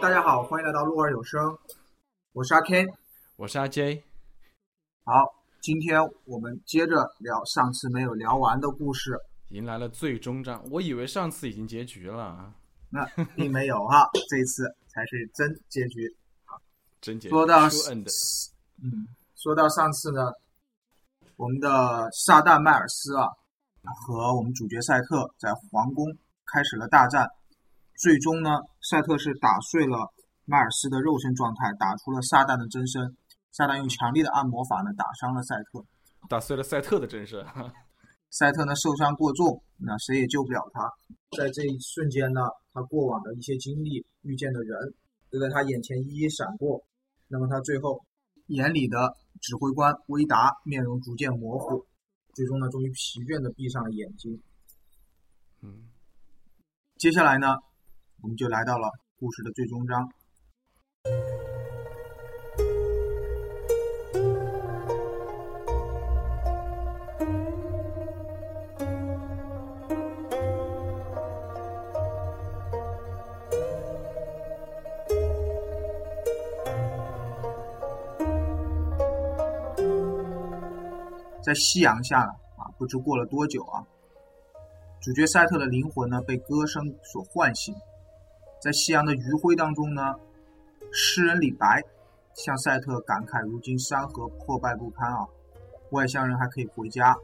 大家好，欢迎来到鹿儿有声，我是阿 K，我是阿 J。好，今天我们接着聊上次没有聊完的故事，迎来了最终章。我以为上次已经结局了，那并没有哈，这一次才是真结局。真结局。说到嗯，说到上次呢，我们的撒旦迈尔斯啊，和我们主角赛特在皇宫开始了大战，最终呢，赛特是打碎了迈尔斯的肉身状态，打出了撒旦的真身。撒旦用强力的按摩法呢，打伤了赛特。打碎了赛特的真身。赛特呢受伤过重，那谁也救不了他。在这一瞬间呢，他过往的一些经历、遇见的人，都在他眼前一一闪过。那么他最后眼里的指挥官威达面容逐渐模糊，最终呢，终于疲倦的闭上了眼睛。嗯，接下来呢，我们就来到了故事的最终章。在夕阳下啊，不知过了多久啊，主角赛特的灵魂呢被歌声所唤醒，在夕阳的余晖当中呢，诗人李白向赛特感慨：如今山河破败不堪啊，外乡人还可以回家，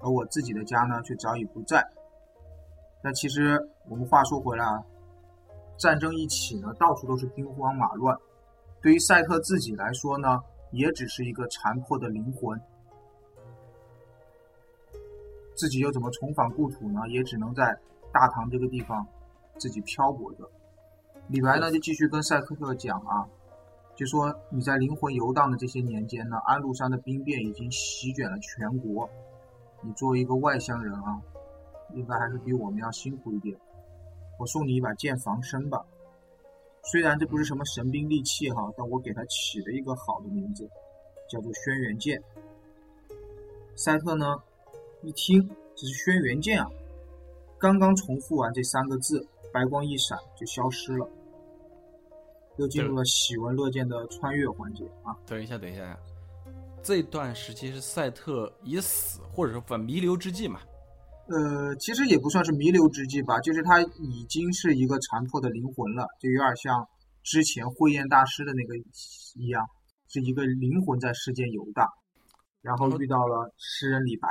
而我自己的家呢却早已不在。但其实我们话说回来啊，战争一起呢，到处都是兵荒马乱，对于赛特自己来说呢，也只是一个残破的灵魂。自己又怎么重返故土呢？也只能在大唐这个地方自己漂泊着。李白呢就继续跟赛克特讲啊，就说你在灵魂游荡的这些年间呢，安禄山的兵变已经席卷了全国，你作为一个外乡人啊，应该还是比我们要辛苦一点。我送你一把剑防身吧，虽然这不是什么神兵利器哈，但我给它起了一个好的名字，叫做轩辕剑。赛特呢？一听这是轩辕剑啊！刚刚重复完这三个字，白光一闪就消失了，又进入了喜闻乐见的穿越环节啊！等一下，等一下呀，这段时期是赛特已死，或者说反弥留之际嘛？呃，其实也不算是弥留之际吧，就是他已经是一个残破的灵魂了，就有点像之前慧眼大师的那个一样，是一个灵魂在世间游荡，然后遇到了诗人李白。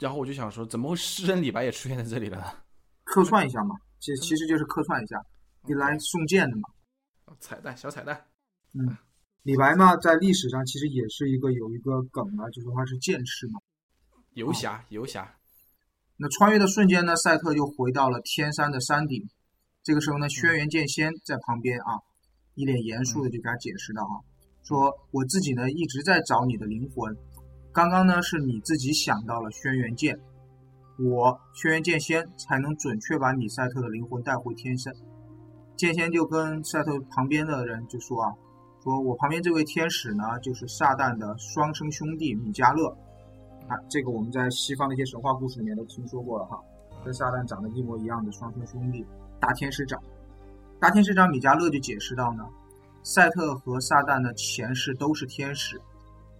然后我就想说，怎么会诗人李白也出现在这里了呢？客串一下嘛，其其实就是客串一下，你来送剑的嘛。彩蛋，小彩蛋。嗯，李白嘛，在历史上其实也是一个有一个梗啊，就是他是剑士嘛。游侠，游侠。那穿越的瞬间呢，赛特就回到了天山的山顶。这个时候呢，轩辕剑仙在旁边啊，一脸严肃的就给他解释道：“啊，说我自己呢一直在找你的灵魂。”刚刚呢，是你自己想到了轩辕剑，我轩辕剑仙才能准确把米赛特的灵魂带回天山。剑仙就跟赛特旁边的人就说啊，说我旁边这位天使呢，就是撒旦的双生兄弟米迦勒。啊，这个我们在西方的一些神话故事里面都听说过了哈，跟撒旦长得一模一样的双生兄弟，大天使长。大天使长米迦勒就解释到呢，赛特和撒旦的前世都是天使。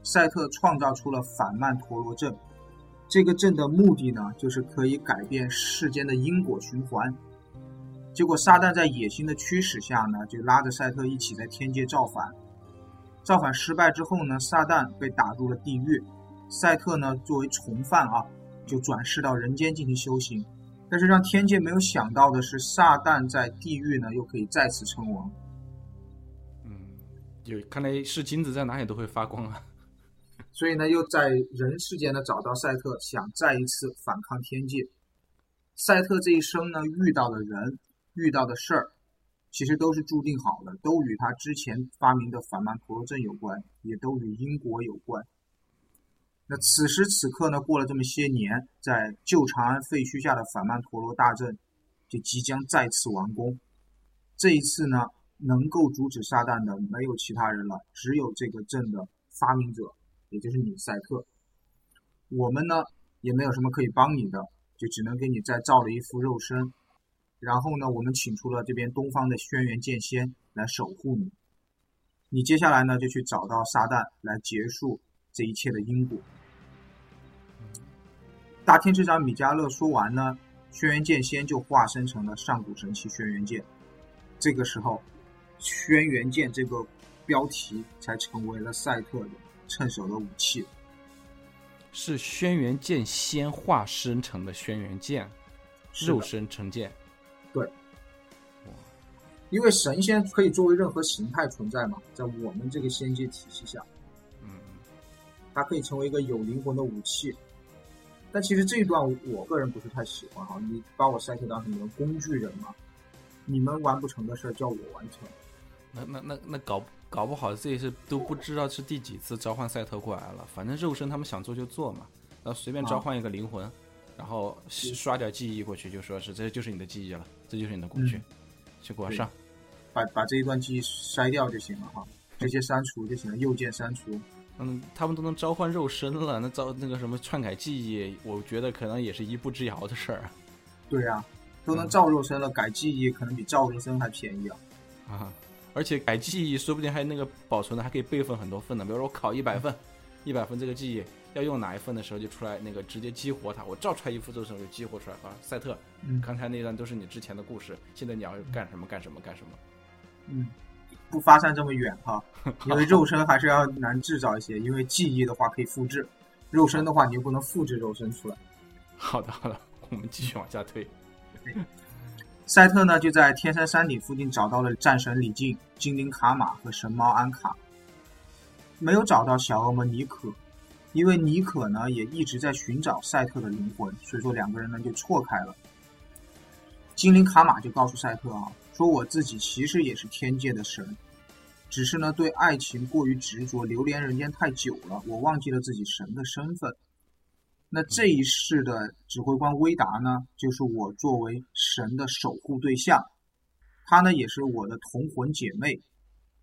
赛特创造出了反曼陀罗阵，这个阵的目的呢，就是可以改变世间的因果循环。结果撒旦在野心的驱使下呢，就拉着赛特一起在天界造反。造反失败之后呢，撒旦被打入了地狱，赛特呢作为从犯啊，就转世到人间进行修行。但是让天界没有想到的是，撒旦在地狱呢又可以再次称王。嗯，有看来是金子在哪里都会发光啊。所以呢，又在人世间呢找到赛特，想再一次反抗天界。赛特这一生呢遇到的人、遇到的事儿，其实都是注定好的，都与他之前发明的反曼陀罗阵有关，也都与因果有关。那此时此刻呢，过了这么些年，在旧长安废墟下的反曼陀罗大阵，就即将再次完工。这一次呢，能够阻止撒旦的没有其他人了，只有这个阵的发明者。也就是你赛特，我们呢也没有什么可以帮你的，就只能给你再造了一副肉身。然后呢，我们请出了这边东方的轩辕剑仙来守护你。你接下来呢，就去找到撒旦来结束这一切的因果。大天之长米迦勒说完呢，轩辕剑仙就化身成了上古神器轩辕剑。这个时候，轩辕剑这个标题才成为了赛特的趁手的武器。是轩辕剑仙化身成的轩辕剑，肉身成剑。对，因为神仙可以作为任何形态存在嘛，在我们这个仙界体系下，嗯，它可以成为一个有灵魂的武器。但其实这一段我个人不是太喜欢哈，你把我赛特当什么工具人嘛？你们完不成的事儿叫我完成，那那那那搞搞不好自己是都不知道是第几次召唤赛特过来了。反正肉身他们想做就做嘛，然后随便召唤一个灵魂，然后刷点记忆过去，就说是这就是你的记忆了，这就是你的工具，去给我上，把把这一段记忆筛掉就行了哈，直接删除就行了，右键删除。嗯，他们都能召唤肉身了，那召那个什么篡改记忆，我觉得可能也是一步之遥的事儿。对呀，都能造肉身了，改记忆可能比造肉身还便宜啊！啊，而且改记忆说不定还那个保存的还可以备份很多份呢。比如说我考一百份，一百份这个记忆要用哪一份的时候，就出来那个直接激活它，我照出来一副肉身就激活出来啊。赛特，刚才那段都是你之前的故事，现在你要干什么干什么干什么？嗯。不发散这么远哈，因为肉身还是要难制造一些。因为记忆的话可以复制，肉身的话你又不能复制肉身出来。好的，好的，我们继续往下推。赛特呢就在天山山顶附近找到了战神李靖、精灵卡玛和神猫安卡，没有找到小恶魔尼可，因为尼可呢也一直在寻找赛特的灵魂，所以说两个人呢就错开了。精灵卡玛就告诉赛特啊。说我自己其实也是天界的神，只是呢对爱情过于执着，流连人间太久了，我忘记了自己神的身份。那这一世的指挥官威达呢，就是我作为神的守护对象，他呢也是我的同魂姐妹，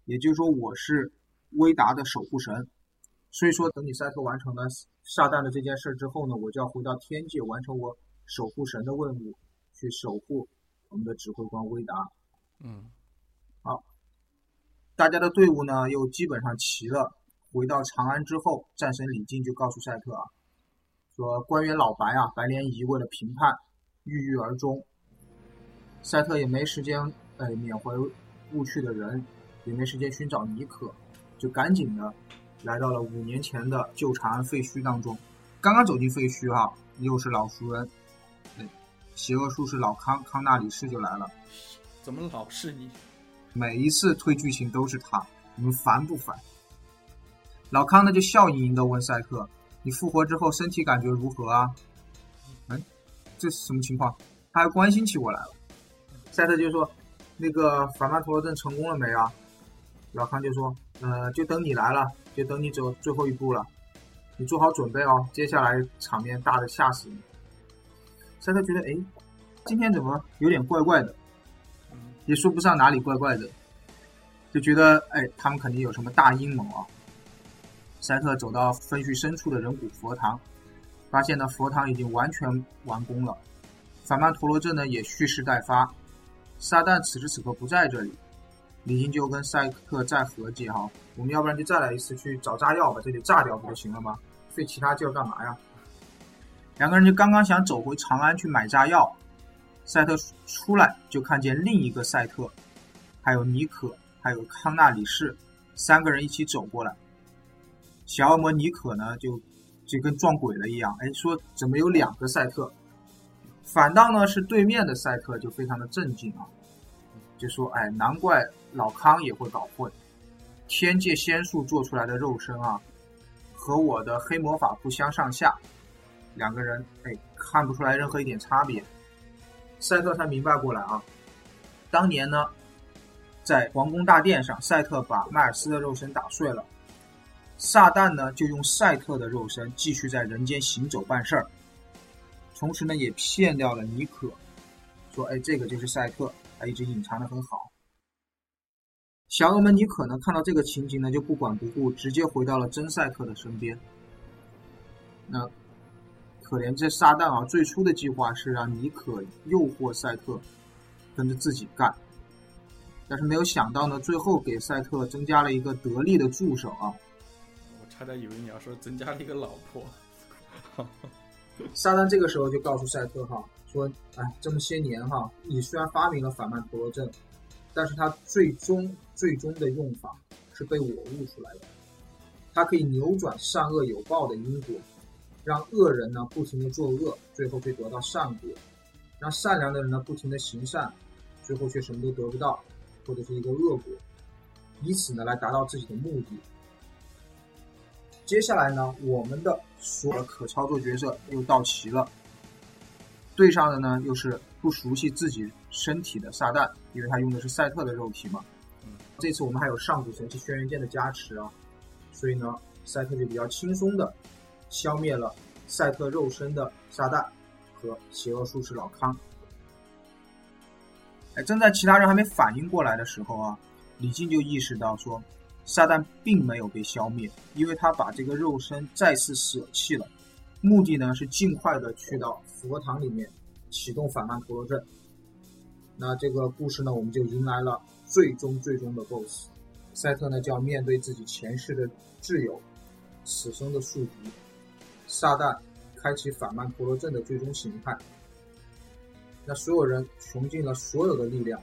也就是说我是威达的守护神。所以说，等你赛特完成了撒旦的这件事之后呢，我就要回到天界完成我守护神的任务，去守护我们的指挥官威达。嗯，好，大家的队伍呢又基本上齐了。回到长安之后，战神李靖就告诉赛特啊，说官员老白啊，白莲仪为了评判，郁郁而终。赛特也没时间呃缅怀故去的人，也没时间寻找尼可，就赶紧的来到了五年前的旧长安废墟当中。刚刚走进废墟啊，又是老熟人，对，邪恶术士老康康纳里士就来了。怎么老是你？每一次推剧情都是他，你们烦不烦？老康呢就笑盈盈的问赛特：“你复活之后身体感觉如何啊？”嗯，这是什么情况？他还关心起我来了。赛特就说：“那个反曼陀罗阵成功了没啊？”老康就说：“呃，就等你来了，就等你走最后一步了，你做好准备哦，接下来场面大的吓死你。”赛特觉得，哎，今天怎么有点怪怪的？也说不上哪里怪怪的，就觉得哎，他们肯定有什么大阴谋啊！赛特走到废墟深处的人骨佛堂，发现呢佛堂已经完全完工了，反曼陀罗阵呢也蓄势待发。撒旦此时此刻不在这里，李靖就跟赛特再合计哈，我们要不然就再来一次去找炸药把这里炸掉不就行了吗？费其他劲干嘛呀？两个人就刚刚想走回长安去买炸药。赛特出来就看见另一个赛特，还有尼可，还有康纳里士，三个人一起走过来。小恶魔尼可呢，就就跟撞鬼了一样，哎，说怎么有两个赛特？反倒呢是对面的赛特就非常的震惊啊，就说哎，难怪老康也会搞混，天界仙术做出来的肉身啊，和我的黑魔法不相上下，两个人哎看不出来任何一点差别。赛特才明白过来啊！当年呢，在皇宫大殿上，赛特把迈尔斯的肉身打碎了，撒旦呢就用赛特的肉身继续在人间行走办事儿，同时呢也骗掉了尼可，说：“哎，这个就是赛特，他一直隐藏的很好。”小恶魔尼可呢看到这个情景呢就不管不顾，直接回到了真赛特的身边。那。可怜这撒旦啊！最初的计划是让尼可诱惑赛特，跟着自己干。但是没有想到呢，最后给赛特增加了一个得力的助手啊。我差点以为你要说增加了一个老婆。撒旦这个时候就告诉赛特哈说：“哎，这么些年哈，你虽然发明了反曼陀罗阵，但是它最终最终的用法是被我悟出来的。它可以扭转善恶有报的因果，让恶人呢不停的作恶，最后却得到善果；让善良的人呢不停的行善，最后却什么都得不到，或者是一个恶果，以此呢来达到自己的目的。”接下来呢，我们的所可操作角色又到齐了。对上的呢，又是不熟悉自己身体的撒旦，因为他用的是赛特的肉体嘛。这次我们还有上古神器轩辕剑的加持啊，所以呢，赛特就比较轻松的消灭了赛特肉身的撒旦和邪恶术士老康。哎，正在其他人还没反应过来的时候啊，李靖就意识到说。撒旦并没有被消灭，因为他把这个肉身再次舍弃了，目的呢是尽快的去到佛堂里面启动反曼陀罗阵。那这个故事呢，我们就迎来了最终最终的 BOSS，赛特呢就要面对自己前世的挚友，此生的宿敌撒旦，开启反曼陀罗阵的最终形态。那所有人穷尽了所有的力量，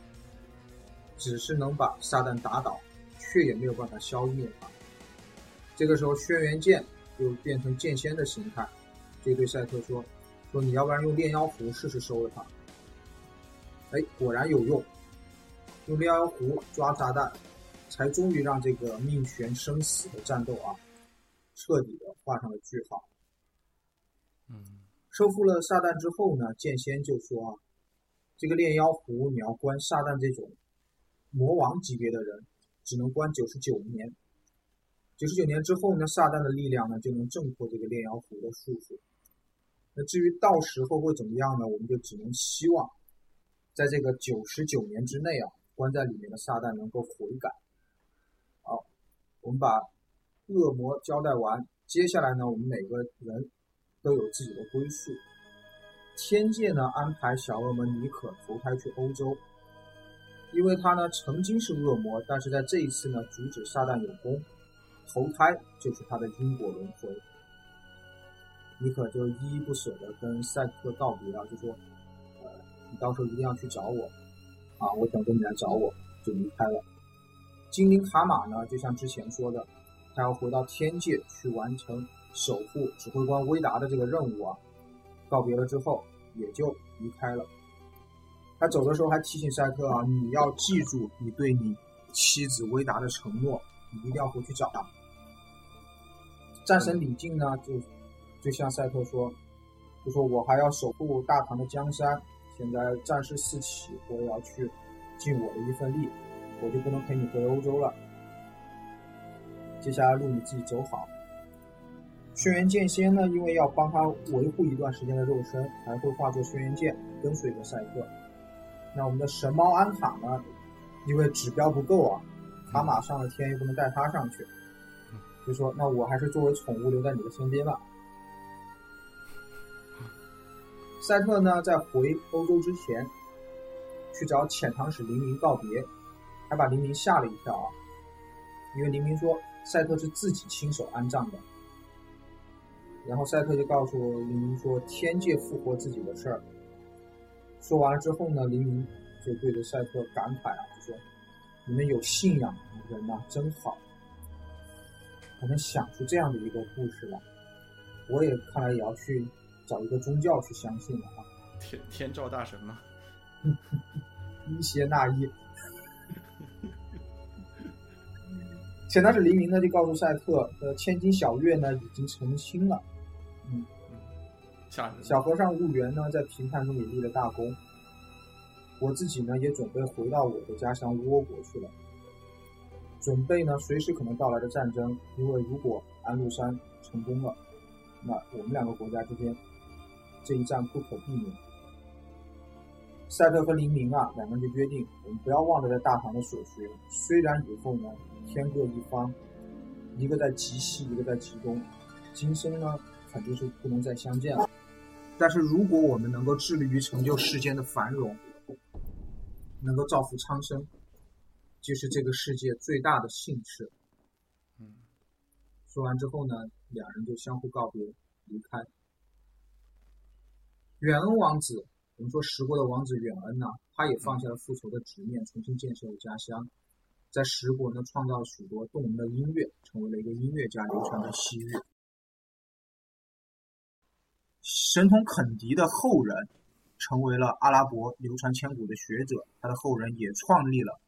只是能把撒旦打倒。却也没有办法消灭它。这个时候，轩辕剑又变成剑仙的形态，就对赛特说：“说你要不然用炼妖壶试试收了他。”哎，果然有用，用炼妖壶抓炸弹，才终于让这个命悬生死的战斗啊，彻底的画上了句号。嗯，收复了撒旦之后呢，剑仙就说：“啊，这个炼妖壶你要关撒旦这种魔王级别的人。”只能关九十九年，九十九年之后呢，撒旦的力量呢就能挣脱这个炼妖壶的束缚。那至于到时候会怎么样呢？我们就只能希望，在这个九十九年之内啊，关在里面的撒旦能够悔改。好，我们把恶魔交代完，接下来呢，我们每个人都有自己的归宿。天界呢安排小恶魔尼可投胎去欧洲。因为他呢曾经是恶魔，但是在这一次呢阻止撒旦有功，投胎就是他的因果轮回。尼可就依依不舍的跟赛特告别了，就说：“呃，你到时候一定要去找我，啊，我等着你来找我。”就离开了。精灵卡玛呢，就像之前说的，他要回到天界去完成守护指挥官威达的这个任务啊。告别了之后，也就离开了。他走的时候还提醒赛特啊，你要记住你对你妻子薇达的承诺，你一定要回去找他。战神李靖呢，就就向赛特说，就说我还要守护大唐的江山，现在战事四起，我也要去尽我的一份力，我就不能陪你回欧洲了。接下来路你自己走好。轩辕剑仙呢，因为要帮他维护一段时间的肉身，还会化作轩辕剑跟随着赛特。那我们的神猫安卡呢？因为指标不够啊，卡马上了天又不能带他上去，就说那我还是作为宠物留在你的身边吧。赛特呢，在回欧洲之前，去找遣唐使黎明告别，还把黎明吓了一跳啊，因为黎明说赛特是自己亲手安葬的。然后赛特就告诉黎明说，天界复活自己的事儿。说完了之后呢，黎明就对着赛特感慨啊，就说：“你们有信仰的人呐，真好，还能想出这样的一个故事来。我也看来也要去找一个宗教去相信了啊。”天天照大神吗？伊邪那一。且那是黎明呢，就告诉赛特，呃，千金小月呢已经成亲了。嗯。小和尚悟圆呢，在评判中也立了大功。我自己呢，也准备回到我的家乡倭国去了，准备呢随时可能到来的战争。因为如果安禄山成功了，那我们两个国家之间这一战不可避免。赛特和黎明啊，两个人就约定，我们不要忘了在大唐的所学。虽然以后呢天各一方，一个在极西，一个在极东，今生呢肯定是不能再相见了。但是如果我们能够致力于成就世间的繁荣，能够造福苍生，就是这个世界最大的幸事。嗯，说完之后呢，两人就相互告别，离开。远恩王子，我们说十国的王子远恩呢，他也放下了复仇的执念，重新建设了家乡，在十国呢创造了许多动人的音乐，成为了一个音乐家，流传到西域。神童肯迪的后人，成为了阿拉伯流传千古的学者，他的后人也创立了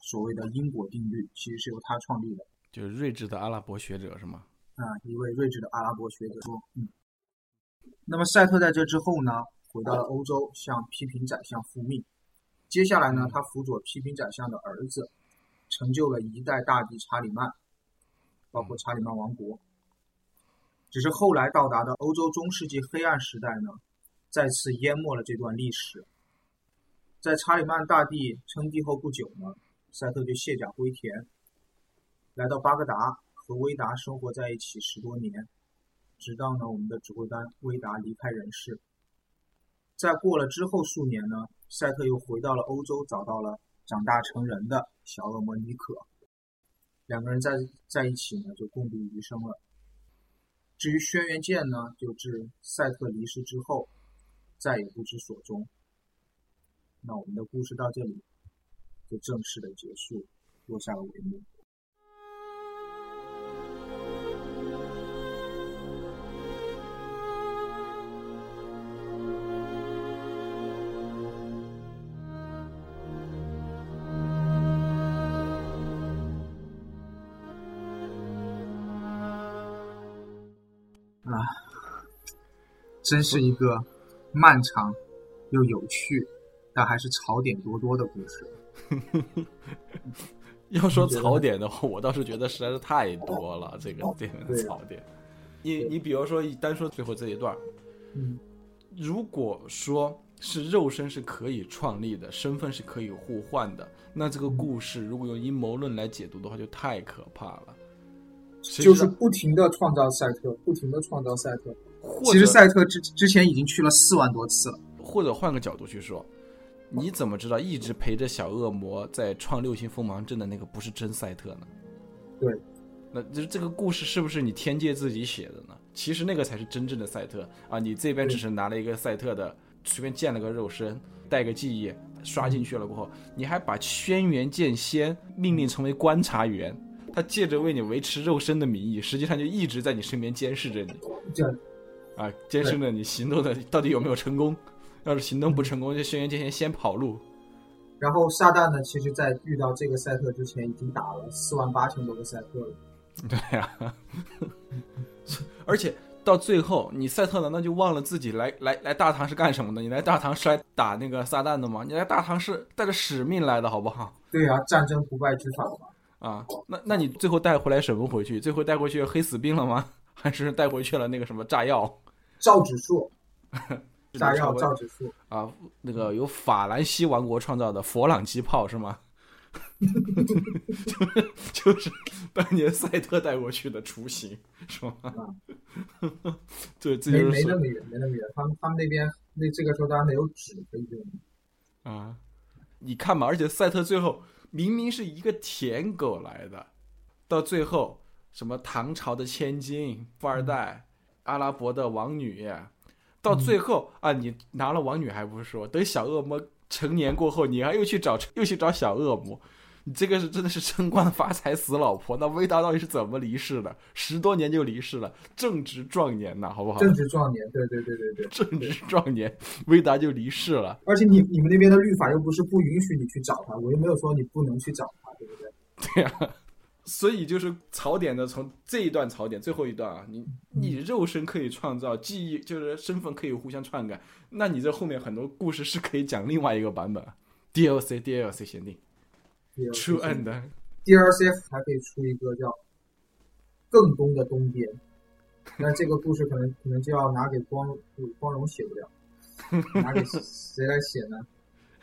所谓的因果定律，其实是由他创立的。就是睿智的阿拉伯学者是吗？啊，一位睿智的阿拉伯学者说，嗯。那么赛特在这之后呢，回到了欧洲，向批评宰相复命。接下来呢，他辅佐批评宰相的儿子，成就了一代大帝查理曼，包括查理曼王国。只是后来到达的欧洲中世纪黑暗时代呢，再次淹没了这段历史。在查理曼大帝称帝后不久呢，赛特就卸甲归田，来到巴格达，和威达生活在一起十多年。直到呢，我们的指挥官威达离开人世。在过了之后数年呢，赛特又回到了欧洲，找到了长大成人的小恶魔尼可，两个人在在一起呢，就共度余生了。至于轩辕剑呢，就至赛特离世之后，再也不知所踪。那我们的故事到这里就正式的结束，落下了帷幕。真是一个漫长又有趣，但还是槽点多多的故事。要说槽点的话，我倒是觉得实在是太多了。这个这个槽点，你你比如说单说最后这一段，嗯，如果说是肉身是可以创立的，身份是可以互换的，那这个故事如果用阴谋论来解读的话，就太可怕了。就是不停的创造赛特，不停的创造赛特。或其实赛特之之前已经去了四万多次了。或者换个角度去说，你怎么知道一直陪着小恶魔在创六星锋芒阵的那个不是真赛特呢？对，那就是这个故事是不是你天界自己写的呢？其实那个才是真正的赛特啊！你这边只是拿了一个赛特的，随便建了个肉身，带个记忆刷进去了过后，你还把轩辕剑仙命令成为观察员。他借着为你维持肉身的名义，实际上就一直在你身边监视着你，这啊，监视着你行动的到底有没有成功。要是行动不成功，就轩辕剑仙先跑路。然后撒旦呢，其实在遇到这个赛特之前，已经打了四万八千多个赛特了。对呀、而且到最后，你赛特难道就忘了自己来来来大唐是干什么的？你来大唐是来打那个撒旦的吗？你来大唐是带着使命来的，好不好？对呀、战争不败之法嘛。啊，那那你最后带回来什么回去？最后带回去黑死病了吗？还是带回去了那个什么炸药？赵指数，炸药差不多赵指数，啊，那个由法兰西王国创造的佛朗机炮是吗？就 是就是当年赛特带过去的雏形是吗？对，这没就是说没那么远，没那么远。他们他们那边那这个时候当然没有纸可以用。啊，你看嘛，而且赛特最后明明是一个舔狗来的，到最后什么唐朝的千金、富二代、阿拉伯的王女，到最后啊，你拿了王女还不说，等小恶魔成年过后，你还又去找又去找小恶魔。你这个是真的是升官发财死老婆，那威达到底是怎么离世的？十多年就离世了，正值壮年呐，好不好？正值壮年，对对对对对。正值壮年，威达就离世了。而且你你们那边的律法又不是不允许你去找他，我又没有说你不能去找他，对不对？对呀、所以就是槽点的从这一段槽点最后一段啊，你你肉身可以创造，记忆就是身份可以互相篡改，那你这后面很多故事是可以讲另外一个版本，DLC DLC 限定。True End，DLC 还可以出一个叫《更东的东边》，那这个故事可能可能就要拿给光光荣写不了，拿给谁来写呢？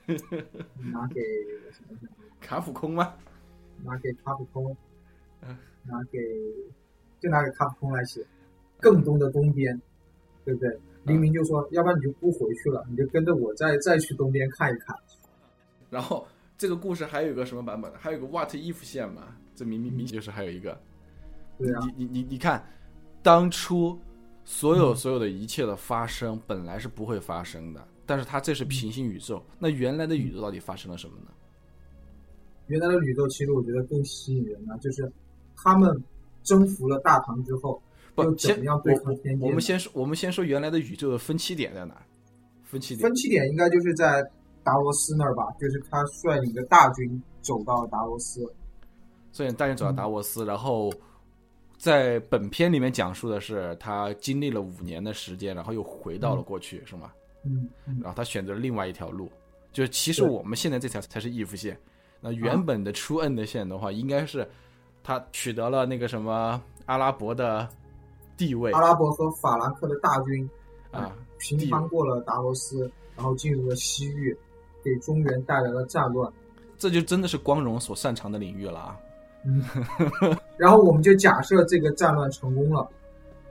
拿给我想想，卡普空吗？拿给卡普空嗯，拿给就拿给卡普空来写《更东的东边》，对不对？黎明就说，要不然你就不回去了，你就跟着我再再去东边看一看。然后这个故事还有一个什么版本？还有一个 what if 线嘛？这明明明就是还有一个。对啊，你你你你看，当初所有嗯所有的一切的发生本来是不会发生的，但是它这是平行宇宙，那原来的宇宙到底发生了什么呢？原来的宇宙其实我觉得更吸引人呢，就是他们征服了大唐之后，不又，怎先么样对抗天界？我们先说我们先说原来的宇宙的分歧点在哪儿？分歧点分歧点应该就是在达罗斯那儿吧，就是他率领着大军走到了达罗斯。率领大军走到达沃嗯斯，然后在本片里面讲述的是他经历了五年的时间，然后又回到了过去，是吗？嗯嗯然后他选择了另外一条路，就是其实我们现在这条才是 if 线。那原本的出 N 的线的话，应该是他取得了那个什么阿拉伯的地位阿拉伯和法兰克的大军啊，平翻过了达罗斯，然后进入了西域，给中原带来了战乱。这就真的是光荣所擅长的领域了啊！嗯 然后我们就假设这个战乱成功了，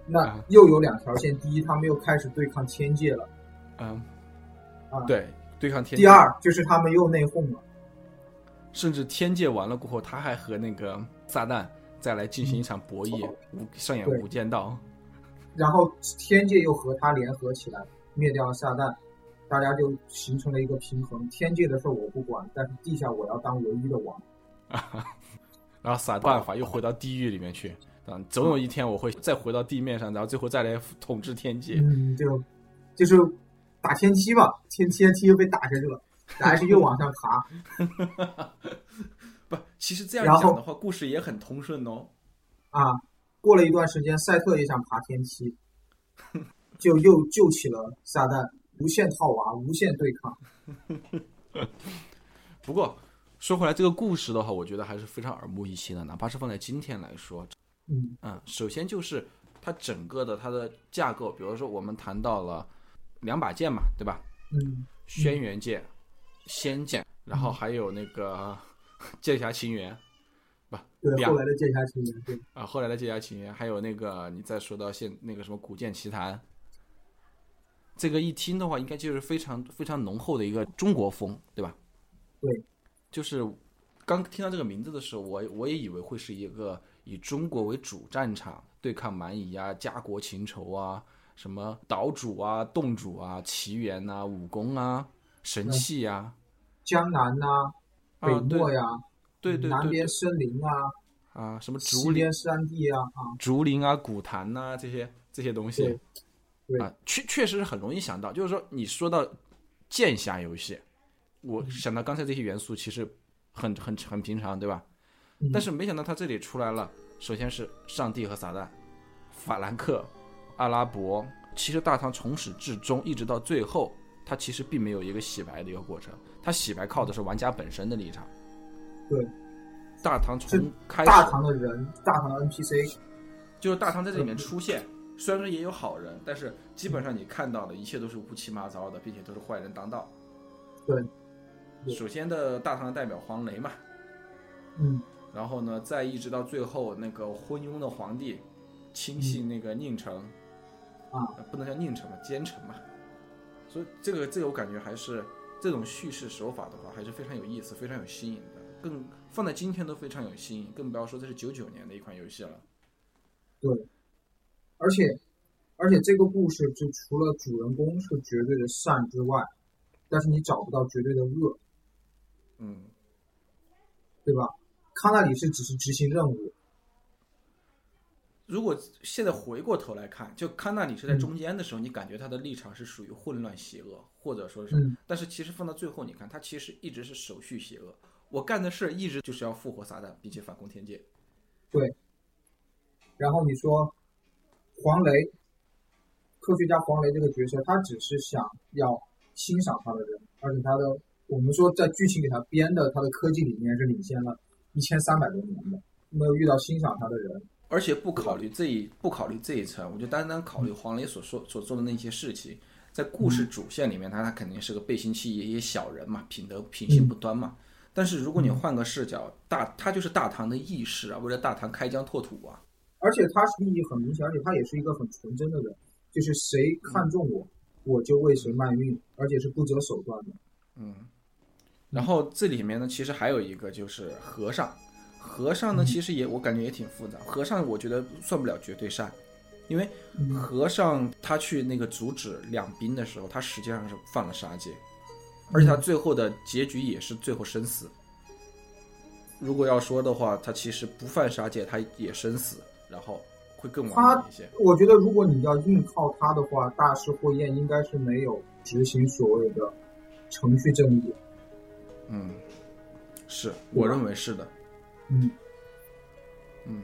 那啊又有两条线：第一，他们又开始对抗天界了；嗯啊，对，对抗天界。第二，就是他们又内讧了。甚至天界完了过后，他还和那个撒旦再来进行一场博弈，无上演无间道。然后天界又和他联合起来，灭掉了撒旦，大家就形成了一个平衡。天界的事儿我不管，但是地下我要当唯一的王。然后撒办法又回到地狱里面去，啊，总有一天我会再回到地面上，然后最后再来统治天界。嗯，就就是打天梯吧，天天梯又被打下去了，还是又往上爬 不，其实这样讲的话，故事也很通顺哦。啊。过了一段时间，赛特也想爬天梯，就又救起了撒旦，无限套娃，无限对抗。不过说回来，这个故事的话，我觉得还是非常耳目一新的，哪怕是放在今天来说，嗯嗯，首先就是它整个的它的架构，比如说我们谈到了两把剑嘛，对吧？嗯轩辕剑、仙剑，然后还有那个剑侠情缘不对，两后来的剑侠情缘，对，啊，后来的剑侠情缘，还有那个你再说到现那个什么古剑奇谭，这个一听的话，应该就是非常非常浓厚的一个中国风，对吧？对，就是刚听到这个名字的时候，我我也以为会是一个以中国为主战场，对抗蛮夷啊、家国情仇啊、什么岛主啊、洞主啊、奇缘啊、武功啊、神器呀、江南呐、北啊，对漠呀，对。对对对南边森林啊，啊，什么竹西林、边山地啊啊，竹林啊、古潭呐、这些这些东西。啊，确确实是很容易想到，就是说你说到剑侠游戏，我嗯。想到刚才这些元素其实很很很平常，对吧？嗯。但是没想到他这里出来了，首先是上帝和撒旦，法兰克、阿拉伯，其实大唐从始至终一直到最后，它其实并没有一个洗白的一个过程，它洗白靠的是玩家本身的立场。对，大唐是从开始大唐的人，大唐的 NPC，就是大唐在这里面出现，虽然说也有好人，但是基本上你看到的一切都是乌七八糟的，并且都是坏人当道。对对首先的大唐的代表黄雷嘛，嗯然后呢，再一直到最后那个昏庸的皇帝亲信那个宁城，啊呃，不能叫宁城吧，奸臣嘛。所以这个这个我感觉还是这种叙事手法的话，还是非常有意思，非常有新颖的，更放在今天都非常有新颖，更不要说这是九九年的一款游戏了。对，而且而且这个故事就除了主人公是绝对的善之外，但是你找不到绝对的恶，嗯，对吧？康纳里是只是执行任务，如果现在回过头来看，就康纳里是在中间的时候，你感觉他的立场是属于混乱邪恶，或者说是，嗯但是其实放到最后，你看他其实一直是守序邪恶，我干的事一直就是要复活撒旦，并且反攻天界。对然后你说黄雷，科学家黄雷这个角色，他只是想要欣赏他的人，而且他的我们说在剧情给他编的，他的科技理念是领先了一千三百多年的，没有遇到欣赏他的人。而且不考虑这一不考虑。这一层，我就单单考虑黄磊所说所做的那些事情，在故事主线里面，他他肯定是个背信弃义、也小人嘛，品德品行不端嘛。但是如果你换个视角，大他就是大唐的义士啊，为了大唐开疆拓土啊。而且他是利益很明显，而且他也是一个很纯真的人，就是谁看中我，我就为谁卖命，而且是不择手段的。嗯，然后这里面呢，其实还有一个就是和尚，和尚呢，嗯其实也我感觉也挺复杂。和尚我觉得算不了绝对善，因为嗯和尚他去那个阻止两兵的时候，他实际上是犯了杀戒，而且他最后的结局也是最后生死。如果要说的话，他其实不犯杀戒，他也生死，然后会更完美一些。我觉得如果你要硬靠他的话，大师霍彦应该是没有执行所谓的程序正义。嗯，是我认为是的。嗯嗯，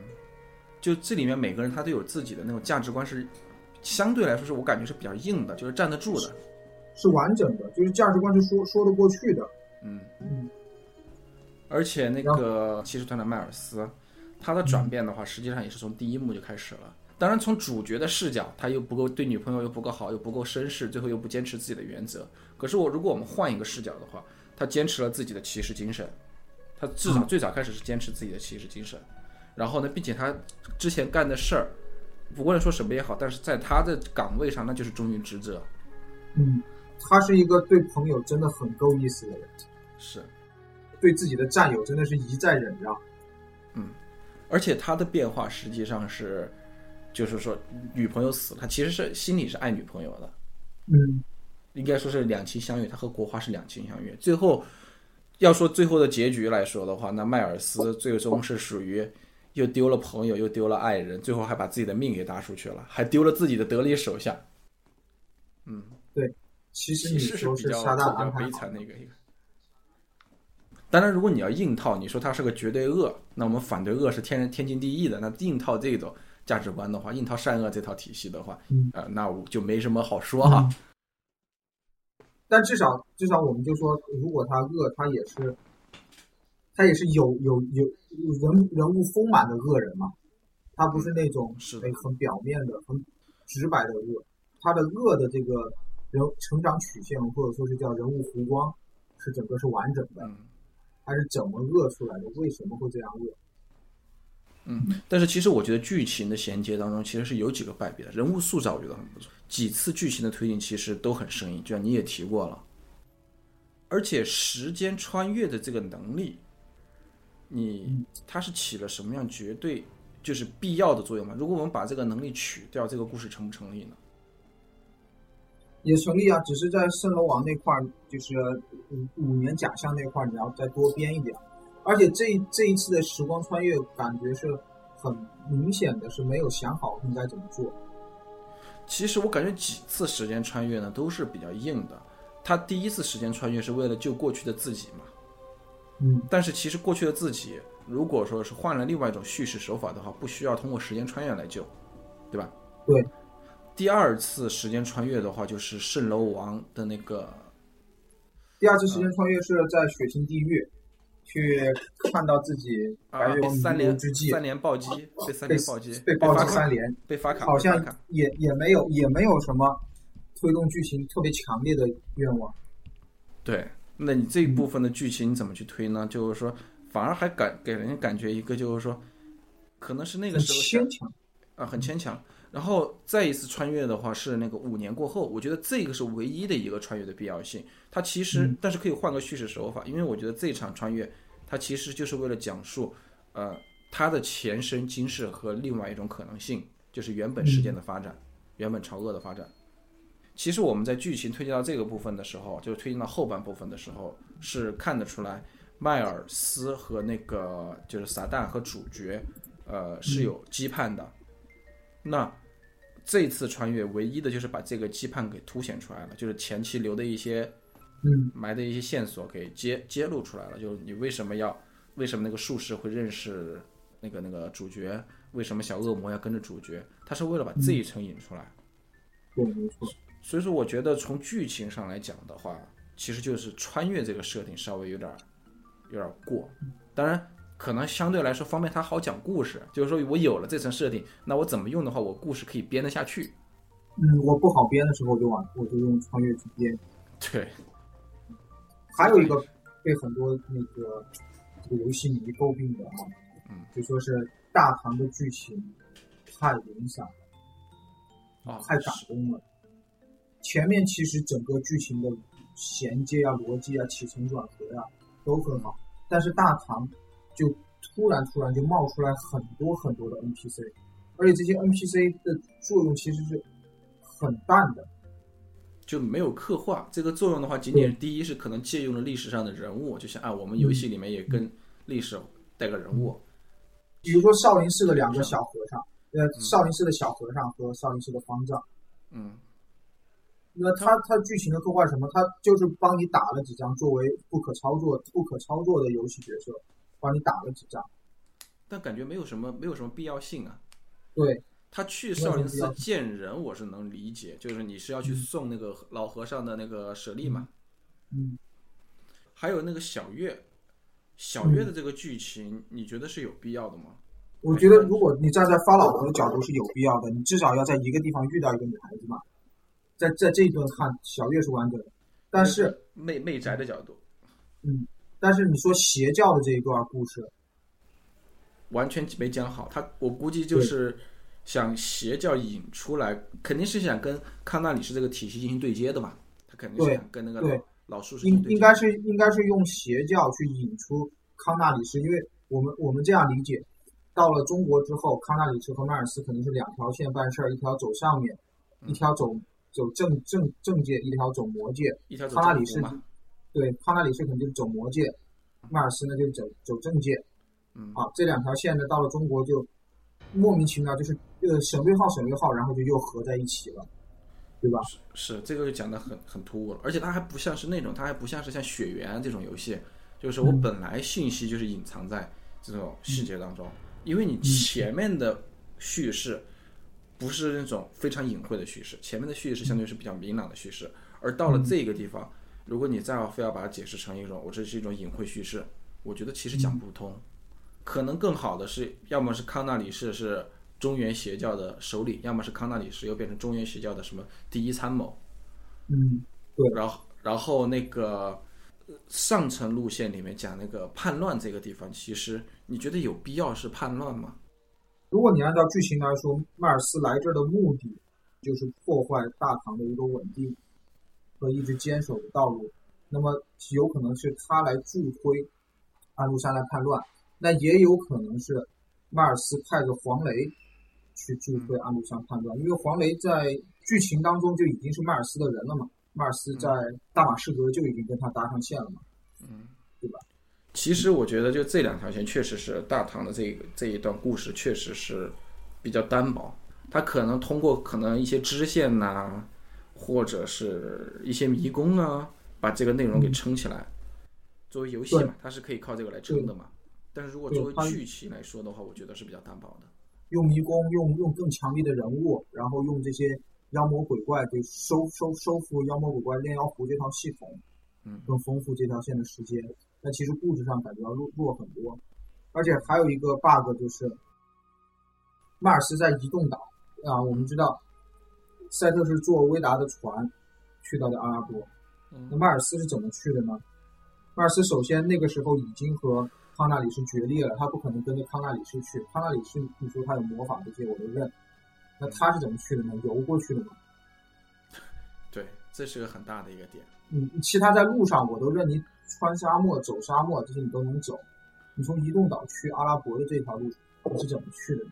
就这里面每个人他都有自己的那种价值观，是相对来说是我感觉是比较硬的，就是站得住的。是完整的，就是价值观是说说得过去的。嗯，嗯而且那个骑士团的迈尔斯，他的转变的话，实际上也是从第一幕就开始了。当然，从主角的视角，他又不够对女朋友又不够好，又不够绅士，最后又不坚持自己的原则。可是我如果我们换一个视角的话，他坚持了自己的骑士精神，他至少最早开始是坚持自己的骑士精神。然后呢，并且他之前干的事儿，不管说什么也好，但是在他的岗位上，那就是忠于职责。嗯，他是一个对朋友真的很够意思的人，是，对自己的战友真的是一再忍让。嗯而且他的变化实际上是，就是说女朋友死了，他其实是心里是爱女朋友的，嗯应该说是两情相悦。他和国华是两情相悦。最后要说最后的结局来说的话，那迈尔斯最终是属于又丢了朋友，又丢了爱人，最后还把自己的命给搭出去了，还丢了自己的得力手下。嗯，对其实你是说比较比较悲惨的一个一个。当然，如果你要硬套，你说他是个绝对恶，那我们反对恶是天人天经地义的。那硬套这种价值观的话，硬套善恶这套体系的话，嗯呃，那我就没什么好说哈。但至少至少我们就说，如果他恶，他也是，他也是有有有人人物丰满的恶人嘛，他不是那种是的哎很表面的、很直白的恶，他的恶的这个人成长曲线或者说是叫人物弧光，是整个是完整的，嗯他是怎么恶出来的？为什么会这样恶？嗯，但是其实我觉得剧情的衔接当中其实是有几个败笔的，人物塑造我觉得很不错，几次剧情的推进其实都很生硬，就像你也提过了，而且时间穿越的这个能力，你它是起了什么样绝对就是必要的作用吗？如果我们把这个能力取掉，这个故事成不成立呢？也成立啊，只是在蜃楼王那块儿，就是五五年假象那块儿，你要再多编一点。而且这这一次的时光穿越，感觉是很明显的是没有想好应该怎么做。其实我感觉几次时间穿越呢都是比较硬的。他第一次时间穿越是为了救过去的自己嘛，嗯，但是其实过去的自己，如果说是换了另外一种叙事手法的话，不需要通过时间穿越来救，对吧？对。第二次时间穿越的话，就是蜃楼王的那个，第二次时间穿越是在血腥地狱，去看到自己三连之际，三连暴击，被三连暴击，被暴击三连，被发卡，好像卡也也没有也没有什么推动剧情特别强烈的愿望。对，那你这一部分的剧情你怎么去推呢？就是说，反而还感给人感觉一个就是说，可能是那个时候想牵强。啊，很牵强。然后再一次穿越的话是那个五年过后，我觉得这个是唯一的一个穿越的必要性。它其实，嗯但是可以换个叙事手法，因为我觉得这场穿越，它其实就是为了讲述，呃，它的前生今世和另外一种可能性，就是原本事件的发展，原本朝恶的发展。其实我们在剧情推进到这个部分的时候，就是推进到后半部分的时候，是看得出来，迈尔斯和那个就是撒旦和主角，呃，是有羁绊的。那这次穿越唯一的就是把这个羁绊给凸显出来了，就是前期留的一些嗯埋的一些线索给揭揭露出来了，就是你为什么要为什么那个术士会认识那个那个主角，为什么小恶魔要跟着主角，他是为了把这一层引出来。对，没错。所以说，我觉得从剧情上来讲的话，其实就是穿越这个设定稍微有点儿有点儿过。当然，可能相对来说方便他好讲故事，就是说我有了这层设定，那我怎么用的话，我故事可以编得下去。嗯，我不好编的时候，我就往我就用穿越去编。对，还有一个被很多那个这个游戏迷诟病的啊，嗯，就说是大唐的剧情太影响了，啊，太打工了。前面其实整个剧情的衔接啊、逻辑啊、起承转合呀、都很好。但是大唐就突然突然就冒出来很多很多的 NPC，而且这些 NPC 的作用其实是很淡的。就没有刻画这个作用的话，仅仅是第一是可能借用了历史上的人物，就像啊，我们游戏里面也跟历史带个人物，比如说少林寺的两个小和尚，呃，少林寺的小和尚和少林寺的方丈，嗯，那他他剧情的刻画什么？他就是帮你打了几张作为不可操作、不可操作的游戏角色，帮你打了几仗。但感觉没有什么没有什么必要性啊。对，他去少林寺见人，我是能理解，就是你是要去送那个老和尚的那个舍利嘛。嗯，还有那个小月，小月的这个剧情，你觉得是有必要的吗？我觉得如果你站在发老婆的角度是有必要的，你至少要在一个地方遇到一个女孩子嘛。在在这一段看，小月是完整的，但是媚媚宅的角度，嗯，但是你说邪教的这一段故事，完全没讲好。他我估计就是想邪教引出来，肯定是想跟康纳里士这个体系进行对接的嘛。他肯定是想跟那个对老老术士应应该是应该是用邪教去引出康纳里士，因为我们我们这样理解，到了中国之后，康纳里士和迈尔斯肯定是两条线办事儿，一条走上面，一条走走正正正界，一条走魔界。一条走康纳里士嘛。对，康纳里斯肯定就是走魔界，迈尔斯呢就是走走政界。嗯啊，这两条线呢到了中国就莫名其妙，就是呃省略号省略号，然后就又合在一起了，对吧？是这个就讲的很很突兀了，而且它还不像是那种，它还不像是像血缘这种游戏，就是我嗯本来信息就是隐藏在这种细节当中，因为你前面的叙事不是那种非常隐晦的叙事，前面的叙事相对是比较明朗的叙事，而到了这个地方，如果你再要非要把它解释成一种我这是一种隐晦叙事，我觉得其实讲不通，可能更好的是，要么是康纳里士是中原邪教的首领，要么是康纳里士又变成中原邪教的什么第一参谋。嗯，对然后然后那个呃上层路线里面讲那个叛乱这个地方，其实你觉得有必要是叛乱吗？如果你按照剧情来说，迈尔斯来这儿的目的就是破坏大唐的一个稳定和一直坚守的道路，那么有可能是他来助推安禄山来叛乱，那也有可能是迈尔斯派着黄雷去助推安禄山叛乱，因为黄雷在剧情当中就已经是迈尔斯的人了嘛，迈尔斯在大马士革就已经跟他搭上线了嘛，嗯，对吧？其实我觉得就这两条线确实是大唐的这个这一段故事确实是比较单薄，他可能通过可能一些支线呐、或者是一些迷宫啊，把这个内容给撑起来。作为游戏嘛，它是可以靠这个来撑的嘛。但是如果作为剧情来说的话，我觉得是比较单薄的。用迷宫，用用更强力的人物，然后用这些妖魔鬼怪给收收收服妖魔鬼怪炼妖符这套系统，嗯，更丰富这条线的时间。但其实故事上感觉要弱弱很多，而且还有一个 bug 就是，迈尔斯在移动岛啊，我们知道，赛特是坐威达的船去到的阿拉伯，嗯那迈尔斯是怎么去的呢？迈尔斯首先那个时候已经和康纳里是决裂了，他不可能跟着康纳里斯去。康纳里斯你说他有魔法这些我都认，那他是怎么去的呢？游过去的吗。对，这是个很大的一个点。嗯，其他在路上我都认，你穿沙漠、走沙漠这些你都能走。你从移动岛去阿拉伯的这条路你是怎么去的呢？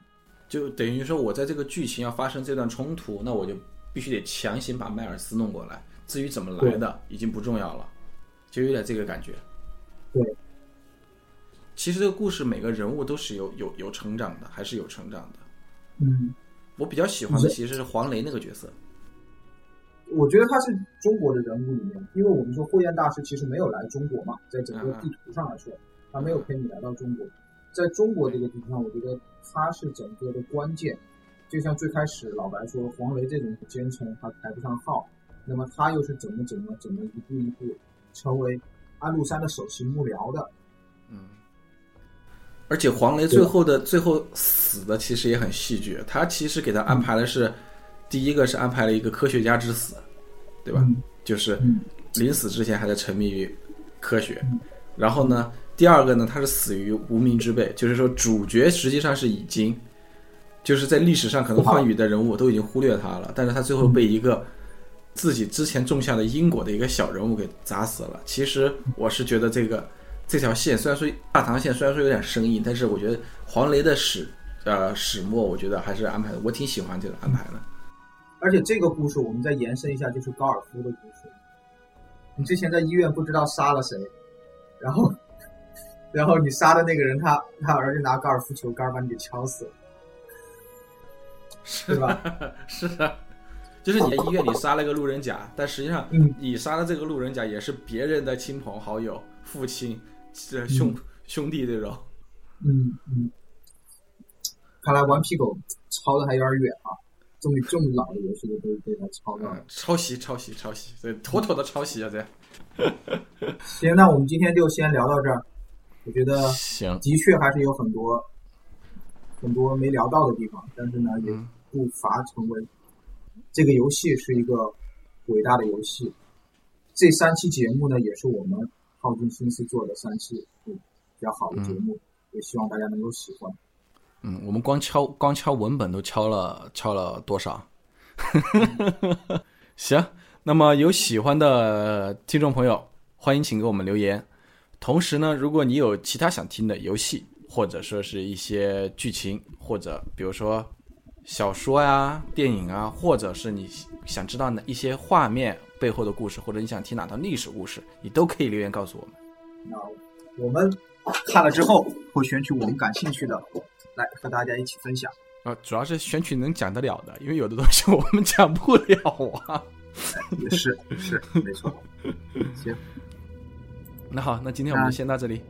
就等于说，我在这个剧情要发生这段冲突，那我就必须得强行把迈尔斯弄过来。至于怎么来的，已经不重要了，就有点这个感觉。对，其实这个故事每个人物都是有有有成长的，还是有成长的。嗯，我比较喜欢的其实是黄雷那个角色。我觉得他是中国的人物里面，因为我们说慧彦大师其实没有来中国嘛，在整个地图上来说，他没有陪你来到中国。在中国这个地图上，我觉得他是整个的关键。就像最开始老白说，黄雷这种奸臣他排不上号，那么他又是怎么怎么怎么一步一步成为安禄山的首席幕僚的？嗯，而且黄雷最后的最后死的其实也很戏剧，他其实给他安排的是，第一个是安排了一个科学家之死，对吧？嗯就是嗯临死之前还在沉迷于科学，然后呢，第二个呢，他是死于无名之辈，就是说主角实际上是已经，就是在历史上可能关羽的人物都已经忽略他了，但是他最后被一个自己之前种下的因果的一个小人物给砸死了。其实我是觉得这个这条线虽然说大唐线虽然说有点生硬，但是我觉得黄雷的始呃始末，我觉得还是安排的，我挺喜欢这个安排的。而且这个故事我们再延伸一下，就是高尔夫的故事。你之前在医院不知道杀了谁，然后，然后你杀的那个人，他他儿子拿高尔夫球杆把你给敲死了，是吧？是的，就是你在医院里杀了个路人甲，但实际上嗯你杀的这个路人甲也是别人的亲朋好友、父亲、这兄兄弟这种。嗯嗯。看来顽皮狗抄的还有点远啊，这么这么老的游戏都被被他抄到了嗯。，抄袭，抄袭，抄袭，对妥妥的抄袭啊！这 行，那我们今天就先聊到这儿。我觉得行，的确还是有很多很多没聊到的地方，但是呢，也嗯不乏成为这个游戏是一个伟大的游戏。这三期节目呢，也是我们耗尽心思做的三期嗯比较好的节目，也希望大家能够喜欢。嗯，我们光敲光敲文本都敲了敲了多少？行，那么有喜欢的听众朋友，欢迎请给我们留言。同时呢，如果你有其他想听的游戏，或者说是一些剧情，或者比如说小说呀、电影啊，或者是你想知道哪一些画面背后的故事，或者你想听哪段历史故事，你都可以留言告诉我们。那我们看了之后会选取我们感兴趣的来和大家一起分享。啊，主要是选取能讲得了的，因为有的东西我们讲不了啊。也是是没错。行，那好，那今天我们就先到这里。